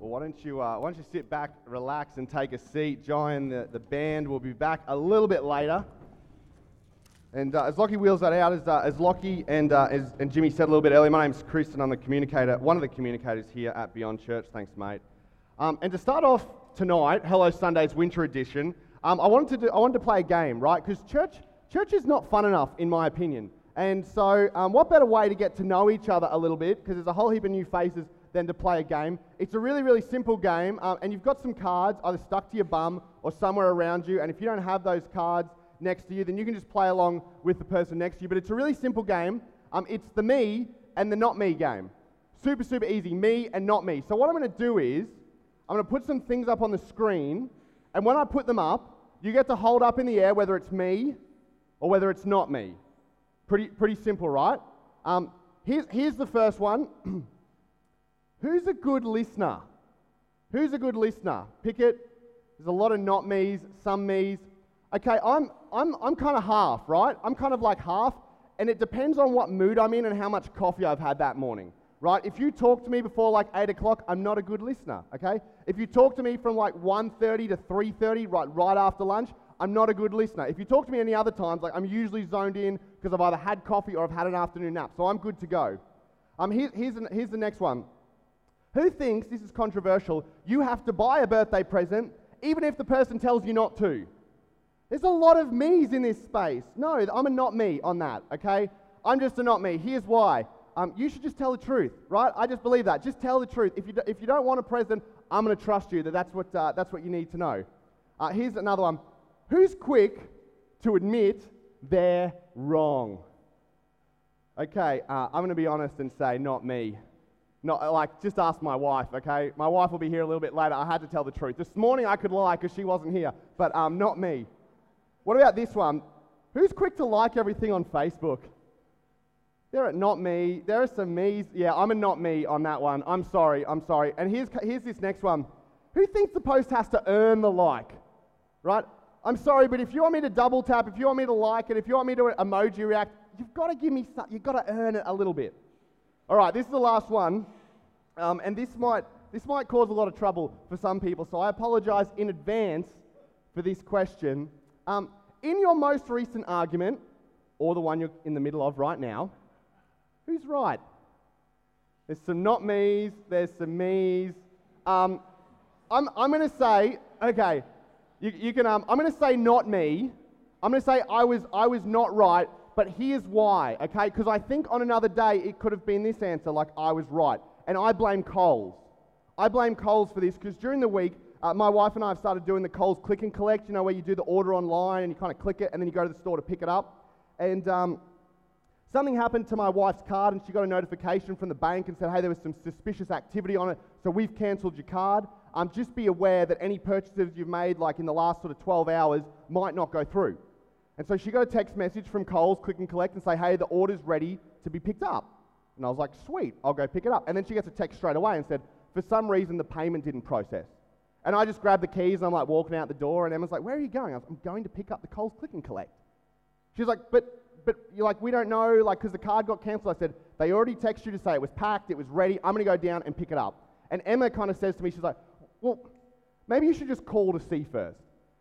Well, why don't you uh, why don't you sit back, relax, and take a seat? Join the, the band. We'll be back a little bit later. And uh, as Lockie wheels that out, as, uh, as Lockie and, uh, as, and Jimmy said a little bit earlier, my name's Chris, and I'm the communicator, one of the communicators here at Beyond Church. Thanks, mate. Um, and to start off tonight, Hello Sunday's winter edition, um, I wanted to do, I wanted to play a game, right? Because church church is not fun enough, in my opinion. And so, um, what better way to get to know each other a little bit? Because there's a whole heap of new faces than to play a game. It's a really, really simple game, um, and you've got some cards either stuck to your bum or somewhere around you. And if you don't have those cards next to you, then you can just play along with the person next to you. But it's a really simple game. Um, it's the me and the not me game. Super, super easy. Me and not me. So, what I'm going to do is, I'm going to put some things up on the screen, and when I put them up, you get to hold up in the air whether it's me or whether it's not me. Pretty, pretty simple, right? Um, here's, here's the first one. Who's a good listener? Who's a good listener? Pick it. There's a lot of not me's, some me's. Okay, I'm, I'm, I'm kind of half, right? I'm kind of like half, and it depends on what mood I'm in and how much coffee I've had that morning, right? If you talk to me before like 8 o'clock, I'm not a good listener, okay? If you talk to me from like 1.30 to 3.30, right, right after lunch, I'm not a good listener. If you talk to me any other times, like I'm usually zoned in because I've either had coffee or I've had an afternoon nap, so I'm good to go. Um, here, here's, an, here's the next one. Who thinks, this is controversial, you have to buy a birthday present even if the person tells you not to? There's a lot of me's in this space. No, I'm a not me on that, okay? I'm just a not me. Here's why. Um, you should just tell the truth, right? I just believe that. Just tell the truth. If you, do, if you don't want a present, I'm going to trust you that that's what, uh, that's what you need to know. Uh, here's another one. Who's quick to admit they're wrong? Okay, uh, I'm going to be honest and say, not me. Not like just ask my wife, okay? My wife will be here a little bit later. I had to tell the truth. This morning I could lie because she wasn't here, but um, not me. What about this one? Who's quick to like everything on Facebook? There are not me. There are some me's. Yeah, I'm a not me on that one. I'm sorry. I'm sorry. And here's, here's this next one. Who thinks the post has to earn the like? Right? I'm sorry, but if you want me to double tap, if you want me to like it, if you want me to emoji react, you've got to give me something. You've got to earn it a little bit. All right, this is the last one, um, and this might, this might cause a lot of trouble for some people, so I apologize in advance for this question. Um, in your most recent argument, or the one you're in the middle of right now, who's right? There's some not me's, there's some me's. Um, I'm, I'm going to say, okay, you, you can, um, I'm going to say not me. I'm going to say I was, I was not right, but here's why, okay? Because I think on another day it could have been this answer, like I was right. And I blame Coles. I blame Coles for this because during the week, uh, my wife and I have started doing the Coles click and collect, you know, where you do the order online and you kind of click it and then you go to the store to pick it up. And um, something happened to my wife's card and she got a notification from the bank and said, hey, there was some suspicious activity on it, so we've cancelled your card. Um, just be aware that any purchases you've made, like in the last sort of 12 hours, might not go through. And so she got a text message from Coles, click and collect, and say, hey, the order's ready to be picked up. And I was like, sweet, I'll go pick it up. And then she gets a text straight away and said, for some reason, the payment didn't process. And I just grabbed the keys and I'm like walking out the door, and Emma's like, where are you going? I was, I'm going to pick up the Coles click and collect. She's like, but, but you're like, we don't know, like, because the card got cancelled. I said, they already texted you to say it was packed, it was ready, I'm going to go down and pick it up. And Emma kind of says to me, she's like, well, maybe you should just call to see first.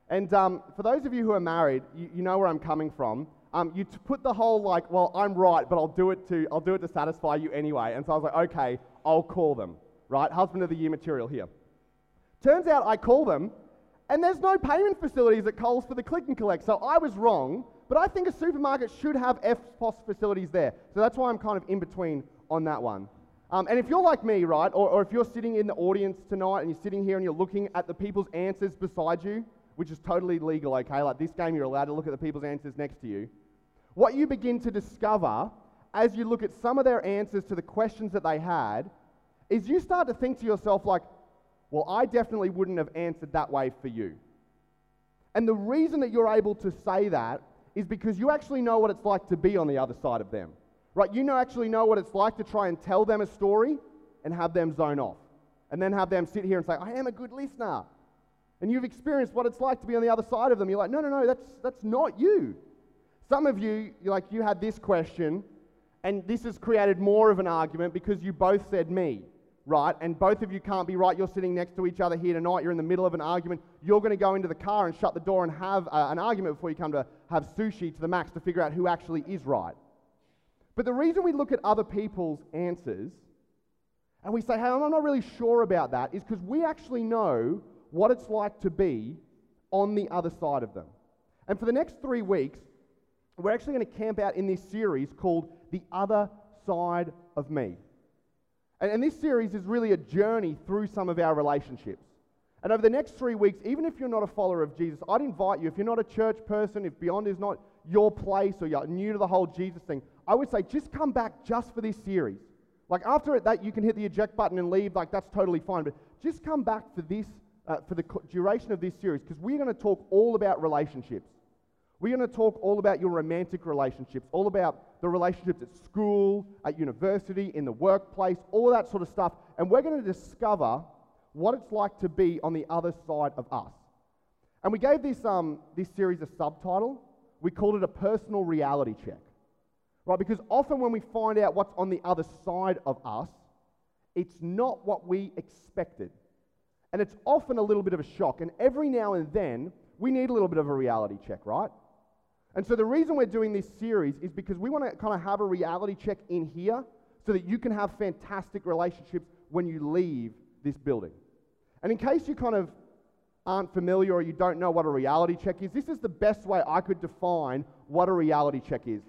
And um, for those of you who are married, you, you know where I'm coming from. Um, you put the whole like, well, I'm right, but I'll do it to I'll do it to satisfy you anyway. And so I was like, okay, I'll call them. Right, husband of the year material here. Turns out I call them, and there's no payment facilities at Coles for the click and collect. So I was wrong, but I think a supermarket should have EFTPOS facilities there. So that's why I'm kind of in between on that one. Um, and if you're like me, right, or, or if you're sitting in the audience tonight and you're sitting here and you're looking at the people's answers beside you, which is totally legal, okay? Like this game, you're allowed to look at the people's answers next to you. What you begin to discover as you look at some of their answers to the questions that they had is you start to think to yourself, like, well, I definitely wouldn't have answered that way for you. And the reason that you're able to say that is because you actually know what it's like to be on the other side of them. Right? You know actually know what it's like to try and tell them a story and have them zone off. And then have them sit here and say, I am a good listener and you've experienced what it's like to be on the other side of them. You're like, no, no, no, that's, that's not you. Some of you, like, you had this question, and this has created more of an argument because you both said me, right, and both of you can't be right, you're sitting next to each other here tonight, you're in the middle of an argument, you're going to go into the car and shut the door and have uh, an argument before you come to have sushi to the max to figure out who actually is right. But the reason we look at other people's answers and we say, hey, I'm not really sure about that, is because we actually know what it's like to be on the other side of them. And for the next three weeks, we're actually going to camp out in this series called The Other Side of Me. And, and, this series is really a journey through some of our relationships. And over the next three weeks, even if you're not a follower of Jesus, I'd invite you, if you're not a church person, if Beyond is not your place or you're new to the whole Jesus thing, I would say just come back just for this series. Like after that, you can hit the eject button and leave, like that's totally fine. But just come back for this, uh, for the duration of this series, because we're going to talk all about relationships. We're going to talk all about your romantic relationships, all about the relationships at school, at university, in the workplace, all that sort of stuff. And we're going to discover what it's like to be on the other side of us. And we gave this, um, this series a subtitle. We called it a personal reality check. Right? Because often when we find out what's on the other side of us, it's not what we expected. And it's often a little bit of a shock. And every now and then, we need a little bit of a reality check, right? And so the reason we're doing this series is because we want to kind of have a reality check in here so that you can have fantastic relationships when you leave this building. And in case you kind of aren't familiar or you don't know what a reality check is, this is the best way I could define what a reality check is.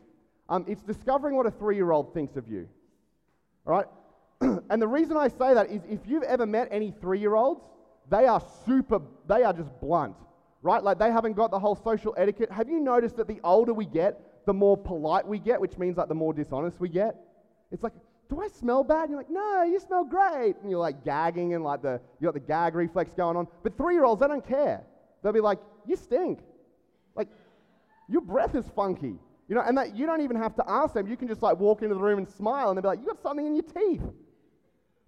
Um, it's discovering what a three year old thinks of you. All right? And the reason I say that is if you've ever met any three year olds, they are super, they are just blunt right? Like they haven't got the whole social etiquette. Have you noticed that the older we get, the more polite we get, which means like the more dishonest we get? It's like, do I smell bad? And you're like, no, you smell great. And you're like gagging and like the, you got the gag reflex going on. But three year olds, they don't care. They'll be like, you stink. Like, your breath is funky. You know, and that you don't even have to ask them. You can just like walk into the room and smile and they'll be like, you got something in your teeth.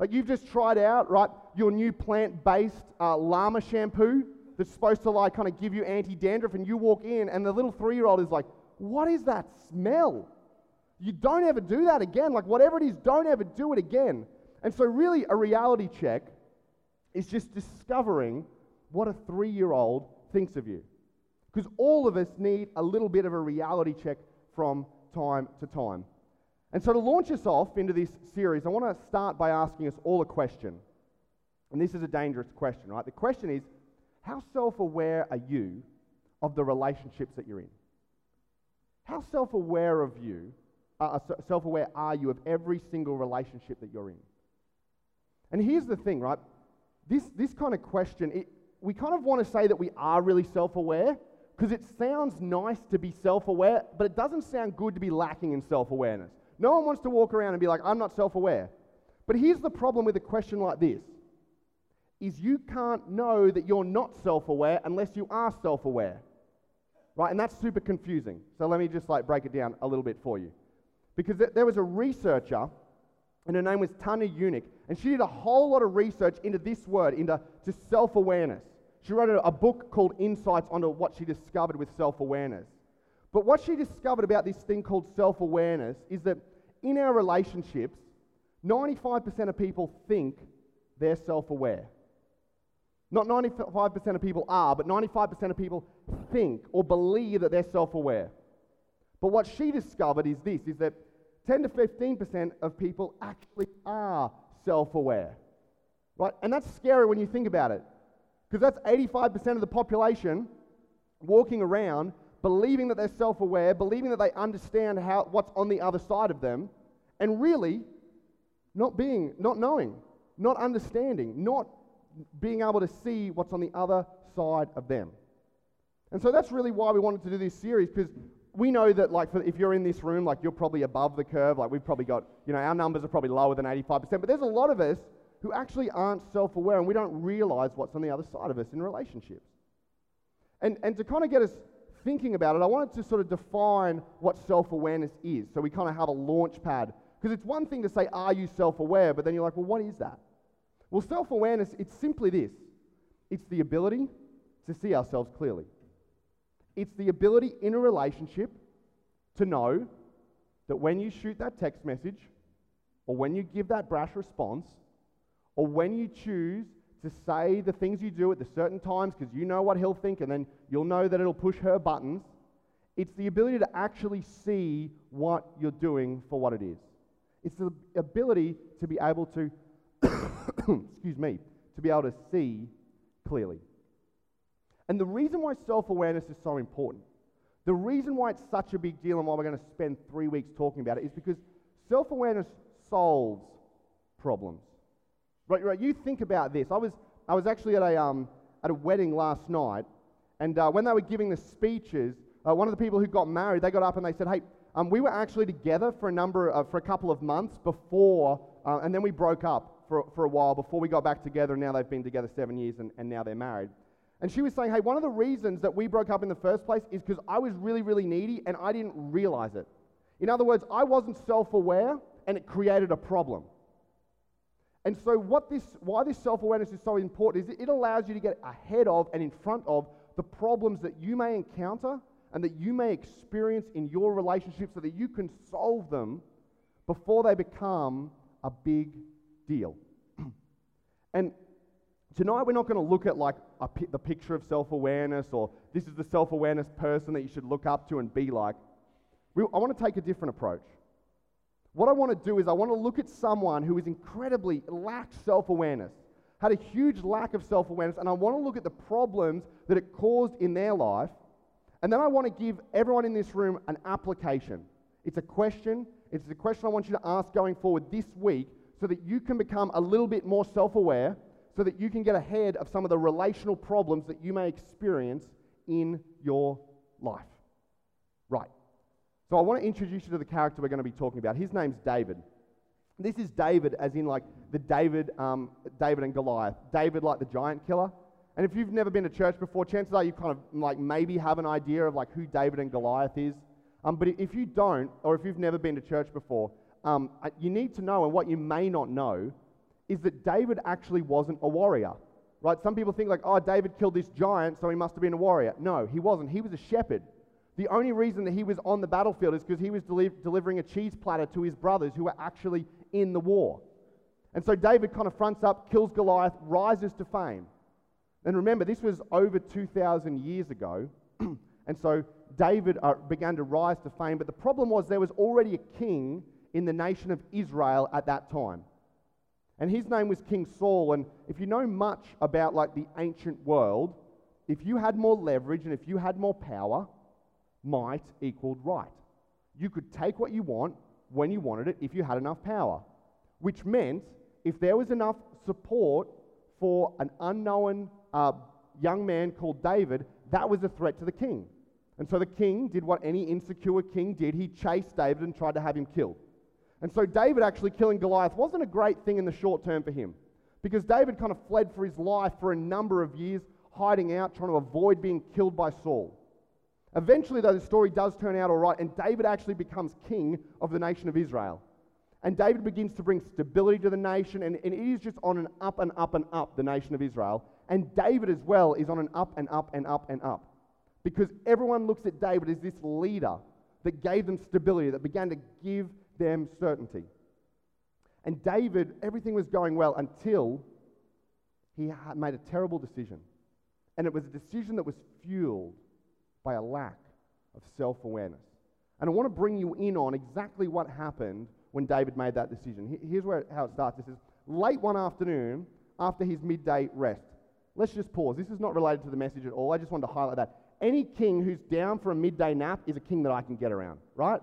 Like you've just tried out, right, your new plant based uh, llama shampoo that's supposed to like kind of give you anti dandruff, and you walk in, and the little three year old is like, What is that smell? You don't ever do that again. Like, whatever it is, don't ever do it again. And so, really, a reality check is just discovering what a three year old thinks of you. Because all of us need a little bit of a reality check from time to time. And so, to launch us off into this series, I want to start by asking us all a question. And this is a dangerous question, right? The question is how self aware are you of the relationships that you're in? How self aware of you, uh, uh self aware are you of every single relationship that you're in? And here's the thing, right? This, this kind of question, it, we kind of want to say that we are really self aware because it sounds nice to be self aware, but it doesn't sound good to be lacking in self awareness. No one wants to walk around and be like, I'm not self aware. But here's the problem with a question like this is you can't know that you're not self aware unless you are self aware. Right? And that's super confusing. So let me just like break it down a little bit for you. Because th- there was a researcher, and her name was Tasha Eurich, and she did a whole lot of research into this word, into just self awareness. She wrote a, a book called Insights onto what she discovered with self awareness. But what she discovered about this thing called self awareness is that in our relationships, 95% of people think they're self aware. Not 95% of people are, but 95% of people think or believe that they're self aware. But what she discovered is this is that 10 to 15% of people actually are self aware. Right? And that's scary when you think about it. Because that's 85% of the population walking around believing that they're self aware, believing that they understand how, what's on the other side of them, and really not being, not knowing, not understanding, not being able to see what's on the other side of them. And so that's really why we wanted to do this series because we know that like for, if you're in this room like you're probably above the curve like we've probably got you know our numbers are probably lower than 85% but there's a lot of us who actually aren't self-aware and we don't realize what's on the other side of us in relationships and, and to kind of get us thinking about it i wanted to sort of define what self-awareness is. So we kind of have a launch pad. Because it's one thing to say are you self-aware? But then you're like well what is that? Well, self awareness, it's simply this. It's the ability to see ourselves clearly. It's the ability in a relationship to know that when you shoot that text message, or when you give that brash response, or when you choose to say the things you do at the certain times because you know what he'll think and then you'll know that it'll push her buttons. It's the ability to actually see what you're doing for what it is. It's the ability to be able to, excuse me, to be able to see clearly. And the reason why self awareness is so important, the reason why it's such a big deal and why we're going to spend three weeks talking about it is because self awareness solves problems. Right, right, you think about this. I was, I was actually at a, um, at a wedding last night, and uh, when they were giving the speeches, uh, one of the people who got married, they got up and they said, hey, um, we were actually together for a number of, for a couple of months before, uh, and then we broke up for, for a while before we got back together, and now they've been together seven years, and, and now they're married. And she was saying, hey, one of the reasons that we broke up in the first place is because I was really, really needy, and I didn't realize it. In other words, I wasn't self aware, and it created a problem. And so, what this, why this self awareness is so important is it allows you to get ahead of and in front of the problems that you may encounter and that you may experience in your relationship so that you can solve them before they become a big deal. and tonight we're not going to look at like the picture of self-awareness or this is the self-awareness person that you should look up to and be like. We, I want to take a different approach. What I want to do is I want to look at someone who is incredibly lacked self-awareness, had a huge lack of self-awareness, and I want to look at the problems that it caused in their life and then I want to give everyone in this room an application. It's a question. It's a question I want you to ask going forward this week so that you can become a little bit more self aware, so that you can get ahead of some of the relational problems that you may experience in your life. Right. So I want to introduce you to the character we're going to be talking about. His name's David. This is David, as in like the David, um, David and Goliath. David, like the giant killer. And if you've never been to church before, chances are you kind of like maybe have an idea of like who David and Goliath is. Um, but if you don't, or if you've never been to church before, um, you need to know, and what you may not know, is that David actually wasn't a warrior. Right? Some people think like, oh, David killed this giant, so he must have been a warrior. No, he wasn't. He was a shepherd. The only reason that he was on the battlefield is because he was deli- delivering a cheese platter to his brothers who were actually in the war. And so David kind of fronts up, kills Goliath, rises to fame. And remember, this was over 2,000 years ago. and so David uh, began to rise to fame. But the problem was there was already a king in the nation of Israel at that time. And his name was King Saul. And if you know much about like the ancient world, if you had more leverage and if you had more power, might equaled right. You could take what you want when you wanted it if you had enough power. Which meant if there was enough support for an unknown uh, young man called David, that was a threat to the king. And so the king did what any insecure king did he chased David and tried to have him killed. And so David actually killing Goliath wasn't a great thing in the short term for him because David kind of fled for his life for a number of years, hiding out, trying to avoid being killed by Saul. Eventually, though, the story does turn out all right, and David actually becomes king of the nation of Israel. And David begins to bring stability to the nation, and, and it is just on an up and up and up, the nation of Israel. And David as well is on an up and up and up and up. Because everyone looks at David as this leader that gave them stability, that began to give them certainty. And David, everything was going well until he had made a terrible decision. And it was a decision that was fueled by a lack of self awareness. And I want to bring you in on exactly what happened when David made that decision. Here's where, how it starts. This is late one afternoon after his midday rest. Let's just pause. This is not related to the message at all. I just wanted to highlight that. Any king who's down for a midday nap is a king that I can get around, right?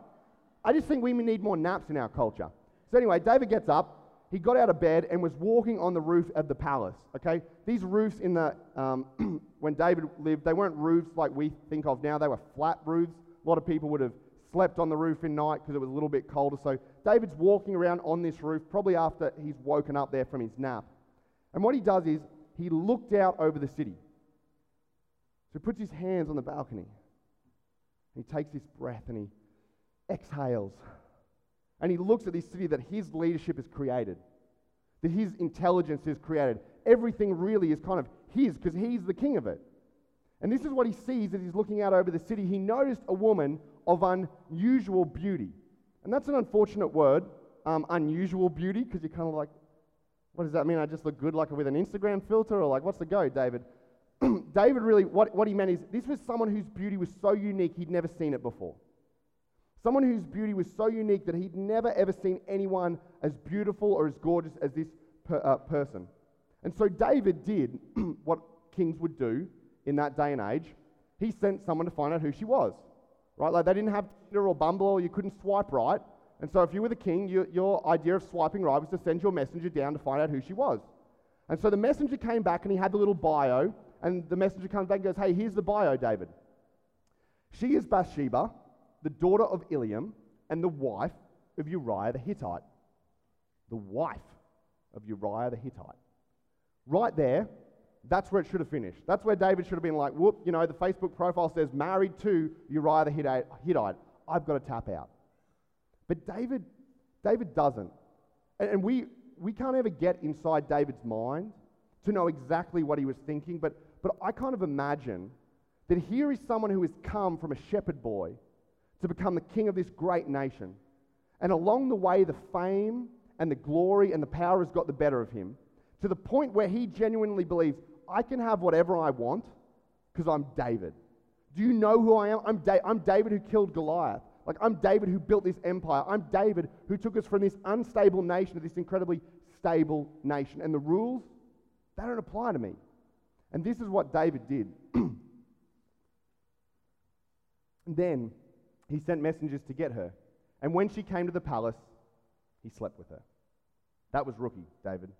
I just think we need more naps in our culture. So, anyway, David gets up. He got out of bed and was walking on the roof of the palace. Okay? These roofs in the, um, when David lived, they weren't roofs like we think of now. They were flat roofs. A lot of people would have slept on the roof in night because it was a little bit colder. So, David's walking around on this roof, probably after he's woken up there from his nap. And what he does is he looked out over the city. So he puts his hands on the balcony. He takes this breath and he exhales. And he looks at this city that his leadership has created, that his intelligence has created. Everything really is kind of his because he's the king of it. And this is what he sees as he's looking out over the city. He noticed a woman of unusual beauty. And that's an unfortunate word, um, unusual beauty, because you're kind of like, What does that mean? I just look good like with an Instagram filter? Or like, what's the go, David? David really, what, what he meant is this was someone whose beauty was so unique he'd never seen it before. Someone whose beauty was so unique that he'd never ever seen anyone as beautiful or as gorgeous as this per, uh, person. And so David did what kings would do in that day and age. He sent someone to find out who she was. Right? Like they didn't have Tinder or Bumble or you couldn't swipe right. And so if you were the king, you, your idea of swiping right was to send your messenger down to find out who she was. And so the messenger came back and he had the little bio, and the messenger comes back and goes, Hey, here's the bio, David. She is Bathsheba, the daughter of Eliam, and the wife of Uriah the Hittite. The wife of Uriah the Hittite. Right there, that's where it should have finished. That's where David should have been like, whoop, you know, the Facebook profile says married to Uriah the Hittite. I've got to tap out. But David, David doesn't. And, and we, we can't ever get inside David's mind to know exactly what he was thinking, but, but I kind of imagine that here is someone who has come from a shepherd boy to become the king of this great nation. And along the way, the fame and the glory and the power has got the better of him to the point where he genuinely believes, I can have whatever I want because I'm David. Do you know who I am? I'm, da- I'm David who killed Goliath. Like, I'm David who built this empire. I'm David who took us from this unstable nation to this incredibly stable nation. And the rules, they don't apply to me. And this is what David did. then he sent messengers to get her. And when she came to the palace, he slept with her. That was rookie, David.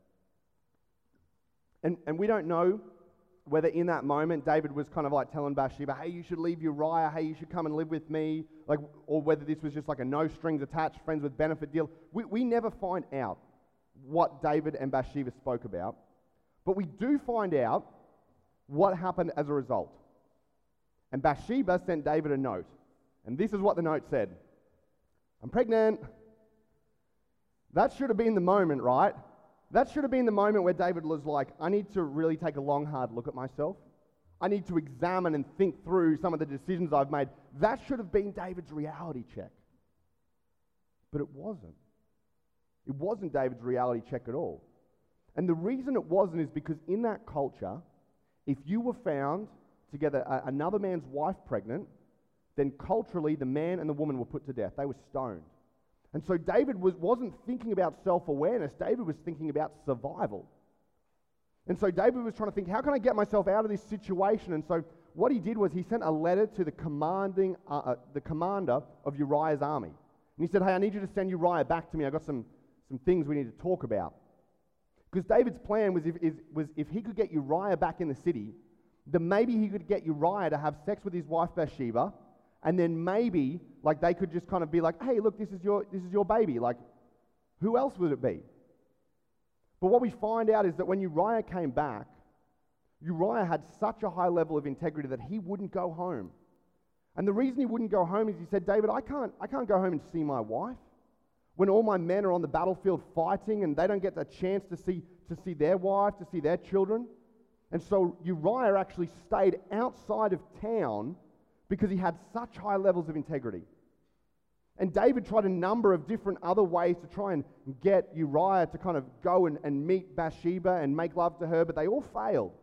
And, and we don't know whether in that moment David was kind of like telling Bathsheba, hey, you should leave Uriah, hey, you should come and live with me, like, or whether this was just like a no strings attached, friends with benefit deal. We, we never find out what David and Bathsheba spoke about, but we do find out what happened as a result. And Bathsheba sent David a note, and this is what the note said I'm pregnant. That should have been the moment, right? That should have been the moment where David was like, I need to really take a long, hard look at myself. I need to examine and think through some of the decisions I've made. That should have been David's reality check. But it wasn't. It wasn't David's reality check at all. And the reason it wasn't is because in that culture, if you were found to get a, another man's wife pregnant, then culturally the man and the woman were put to death. They were stoned. And so David was, wasn't thinking about self awareness, David was thinking about survival. And so David was trying to think, how can I get myself out of this situation? And so what he did was he sent a letter to the, commanding, uh, uh, the commander of Uriah's army. And he said, Hey, I need you to send Uriah back to me. I've got some, some things we need to talk about. Because David's plan was if, was if he could get Uriah back in the city, then maybe he could get Uriah to have sex with his wife Bathsheba and then maybe like they could just kind of be like, hey, look, this is your this is your baby. Like, who else would it be? But what we find out is that when Uriah came back, Uriah had such a high level of integrity that he wouldn't go home. And the reason he wouldn't go home is he said, David, I can't, I can't go home and see my wife. When all my men are on the battlefield fighting and they don't get the chance to see, to see their wife, to see their children. And so Uriah actually stayed outside of town because he had such high levels of integrity. And David tried a number of different other ways to try and get Uriah to kind of go and, and meet Bathsheba and make love to her, but they all failed.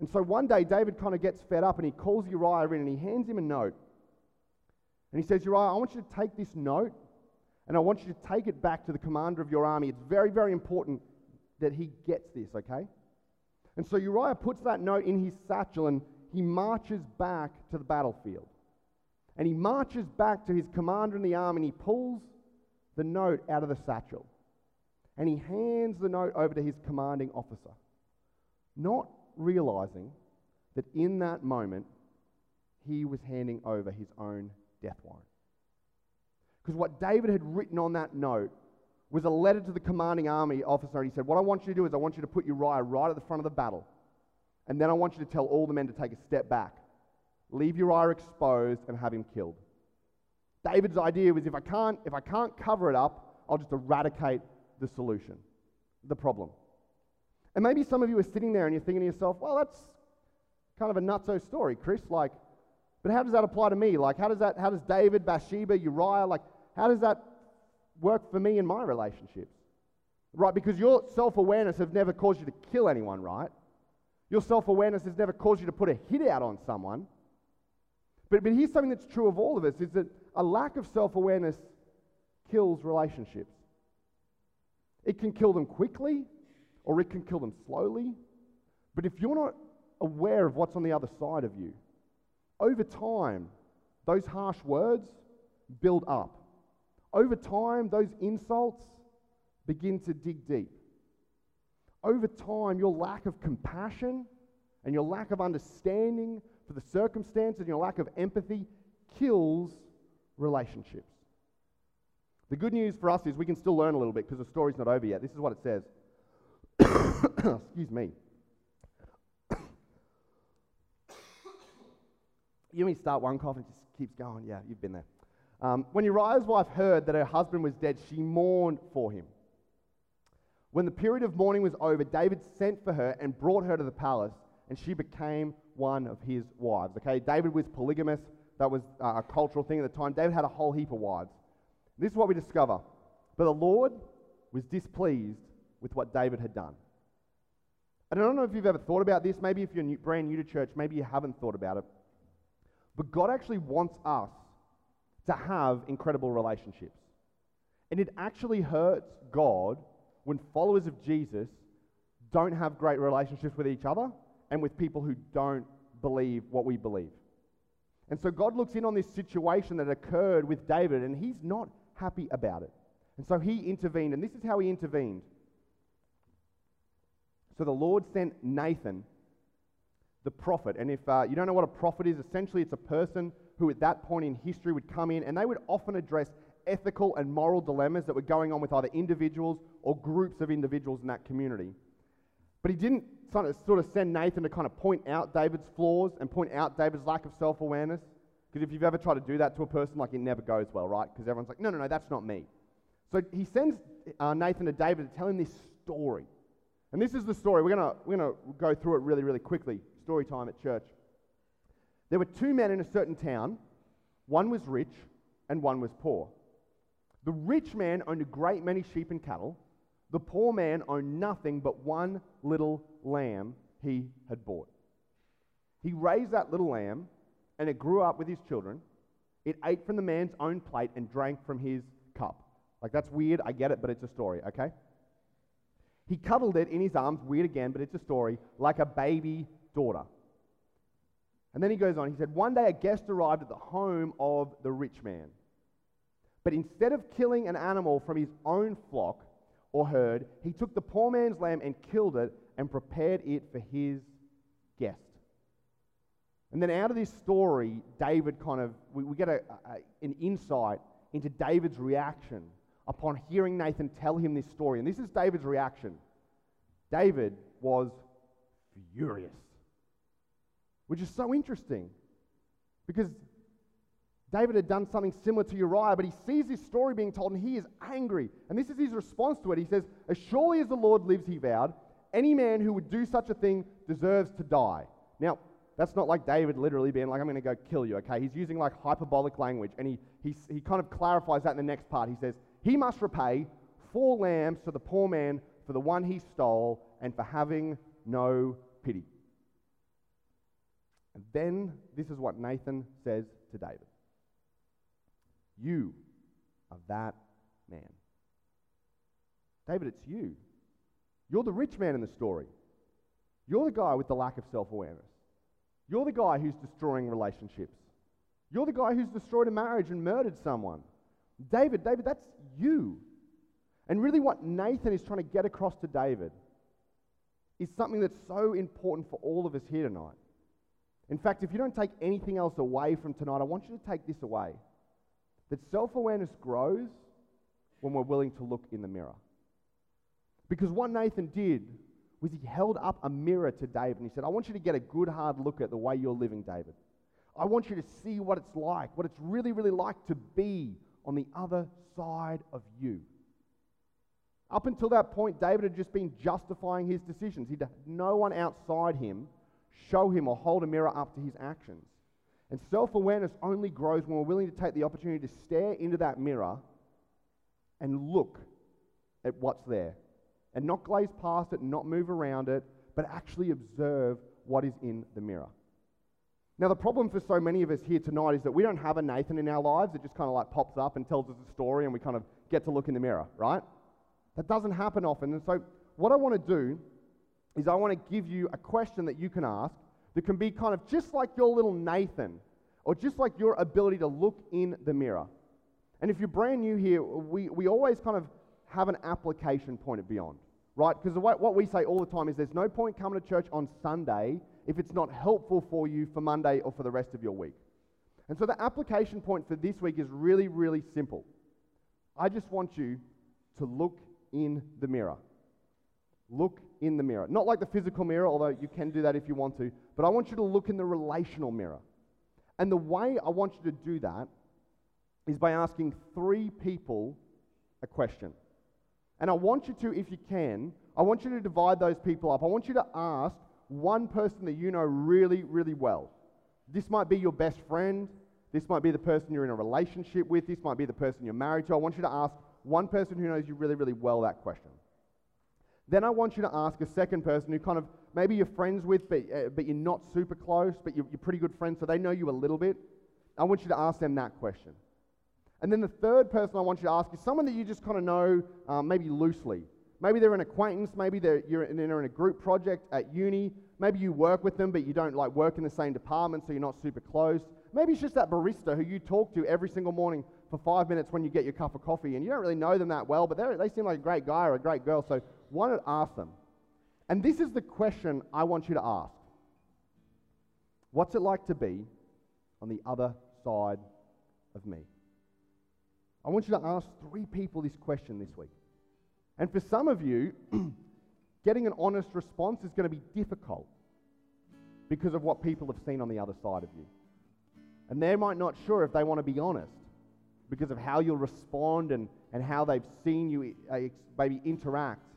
And so one day, David kind of gets fed up and he calls Uriah in and he hands him a note. And he says, Uriah, I want you to take this note and I want you to take it back to the commander of your army. It's very, very important that he gets this, okay? And so Uriah puts that note in his satchel and he marches back to the battlefield. And he marches back to his commander in the army and he pulls the note out of the satchel. And he hands the note over to his commanding officer, not realizing that in that moment he was handing over his own death warrant. Because what David had written on that note was a letter to the commanding army officer. And he said, What I want you to do is I want you to put Uriah right at the front of the battle. And then I want you to tell all the men to take a step back. Leave Uriah exposed and have him killed. David's idea was if I can't, if I can't cover it up, I'll just eradicate the solution, the problem. And maybe some of you are sitting there and you're thinking to yourself, well, that's kind of a nutso story, Chris. Like, but how does that apply to me? Like, how does that, how does David, Bathsheba, Uriah, like, how does that work for me in my relationships? right? Because your self awareness has never caused you to kill anyone, right? Your self awareness has never caused you to put a hit out on someone. But, but here's something that's true of all of us is that a lack of self awareness kills relationships. It can kill them quickly or it can kill them slowly. But if you're not aware of what's on the other side of you, over time, those harsh words build up. Over time, those insults begin to dig deep. Over time, your lack of compassion and your lack of understanding for the circumstances and your lack of empathy kills relationships. The good news for us is we can still learn a little bit because the story's not over yet. This is what it says. Excuse me. you mean start one cough and it just keeps going? Yeah, you've been there. Um, when Uriah's wife heard that her husband was dead, she mourned for him. When the period of mourning was over, David sent for her and brought her to the palace, and she became one of his wives. Okay, David was polygamous. That was uh, a cultural thing at the time. David had a whole heap of wives. This is what we discover. But the Lord was displeased with what David had done. And I don't know if you've ever thought about this. Maybe if you're new, brand new to church, maybe you haven't thought about it. But God actually wants us to have incredible relationships. And it actually hurts God when followers of Jesus don't have great relationships with each other and with people who don't believe what we believe. And so God looks in on this situation that occurred with David, and he's not happy about it. And so he intervened, and this is how he intervened. So the Lord sent Nathan the prophet. And if uh, you don't know what a prophet is, essentially it's a person who at that point in history would come in and they would often address ethical and moral dilemmas that were going on with either individuals or groups of individuals in that community. But he didn't sort of, send Nathan to kind of point out David's flaws and point out David's lack of self awareness. Because if you've ever tried to do that to a person, like it never goes well, right? Because everyone's like, no, no, no, that's not me. So he sends uh, Nathan to David to tell him this story. And this is the story. We're going we're gonna go through it really, really quickly story time at church. There were two men in a certain town. One was rich and one was poor. The rich man owned a great many sheep and cattle. The poor man owned nothing but one little lamb he had bought. He raised that little lamb and it grew up with his children. It ate from the man's own plate and drank from his cup. Like, that's weird, I get it, but it's a story, okay? He cuddled it in his arms, weird again, but it's a story, like a baby daughter. And then he goes on, he said, One day a guest arrived at the home of the rich man. But instead of killing an animal from his own flock or herd, he took the poor man's lamb and killed it and prepared it for his guest. And then out of this story, David kind of, we, we get a, a, an insight into David's reaction upon hearing Nathan tell him this story. And this is David's reaction. David was furious which is so interesting because David had done something similar to Uriah, but he sees this story being told and he is angry. And this is his response to it. He says, As surely as the Lord lives, he vowed, any man who would do such a thing deserves to die. Now, that's not like David literally being like, I'm going to go kill you, okay? He's using like hyperbolic language, and he, he, he kind of clarifies that in the next part. He says, He must repay four lambs to the poor man for the one he stole and for having no pity. And then this is what Nathan says to David You are that man. David, it's you. You're the rich man in the story. You're the guy with the lack of self awareness. You're the guy who's destroying relationships. You're the guy who's destroyed a marriage and murdered someone. David, David, that's you. And really, what Nathan is trying to get across to David is something that's so important for all of us here tonight. In fact, if you don't take anything else away from tonight, I want you to take this away that self awareness grows when we're willing to look in the mirror. Because what Nathan did was he held up a mirror to David and he said, I want you to get a good hard look at the way you're living, David. I want you to see what it's like, what it's really, really like to be on the other side of you. Up until that point, David had just been justifying his decisions. He'd had no one outside him show him or hold a mirror up to his actions. And self awareness only grows when we're willing to take the opportunity to stare into that mirror and look at what's there and not glaze past it, not move around it, but actually observe what is in the mirror. Now, the problem for so many of us here tonight is that we don't have a Nathan in our lives that just kind of like pops up and tells us a story and we kind of get to look in the mirror, right? That doesn't happen often. And so, what I want to do is I want to give you a question that you can ask that can be kind of just like your little Nathan or just like your ability to look in the mirror. And if you're brand new here, we, we always kind of have an application point at Beyond, right? Because what we say all the time is there's no point coming to church on Sunday if it's not helpful for you for Monday or for the rest of your week. And so the application point for this week is really, really simple. I just want you to look in the mirror. Look in the mirror. Not like the physical mirror, although you can do that if you want to, but I want you to look in the relational mirror. And the way I want you to do that is by asking three people a question. And I want you to, if you can, I want you to divide those people up. I want you to ask one person that you know really, really well. This might be your best friend. This might be the person you're in a relationship with. This might be the person you're married to. I want you to ask one person who knows you really, really well that question. Then I want you to ask a second person who kind of maybe you're friends with, but, uh, but you're not super close, but you're, you're pretty good friends, so they know you a little bit. I want you to ask them that question. And then the third person I want you to ask is someone that you just kind of know, um, maybe loosely. Maybe they're an acquaintance, maybe they're, you're in, in a group project at uni, maybe you work with them, but you don't like work in the same department, so you're not super close. Maybe it's just that barista who you talk to every single morning for five minutes when you get your cup of coffee, and you don't really know them that well, but they seem like a great guy or a great girl, so why not ask them? And this is the question I want you to ask What's it like to be on the other side of me? I want you to ask three people this question this week. And for some of you, getting an honest response is going to be difficult because of what people have seen on the other side of you. And they might not sure if they want to be honest because of how you'll respond and, and how they've seen you uh, maybe interact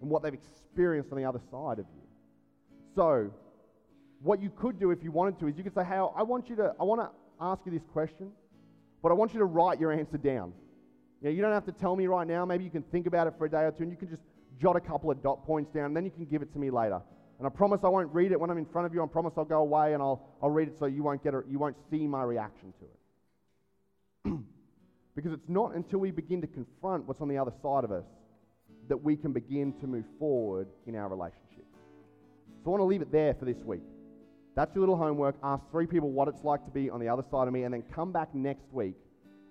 and what they've experienced on the other side of you. So, what you could do if you wanted to is you could say, Hey, I want you to, I want to ask you this question, but I want you to write your answer down. You, know, you don't have to tell me right now. Maybe you can think about it for a day or two and you can just jot a couple of dot points down and then you can give it to me later. And I promise I won't read it when I'm in front of you. I promise I'll go away and I'll, I'll read it so you won't, get a, you won't see my reaction to it. because it's not until we begin to confront what's on the other side of us that we can begin to move forward in our relationship. So I want to leave it there for this week. That's your little homework. Ask three people what it's like to be on the other side of me, and then come back next week.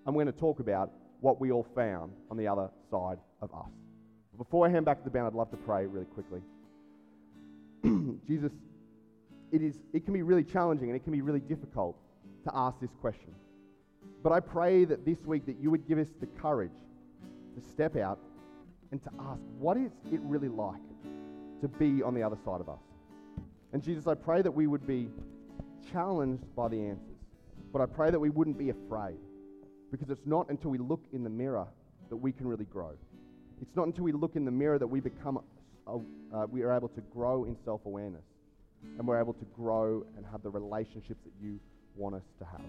I'm going to talk about what we all found on the other side of us. Before I hand back to the band, I'd love to pray really quickly. Jesus, it, is, it can be really challenging and it can be really difficult to ask this question. But I pray that this week that you would give us the courage to step out and to ask, what is it really like to be on the other side of us? And Jesus, I pray that we would be challenged by the answers, but I pray that we wouldn't be afraid because it's not until we look in the mirror that we can really grow. It's not until we look in the mirror that we become, uh, we are able to grow in self awareness and we're able to grow and have the relationships that you want us to have.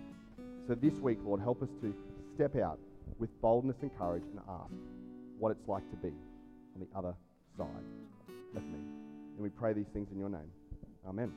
So this week, Lord, help us to step out with boldness and courage and ask, what it's like to be on the other side of me. And we pray these things in your name. Amen.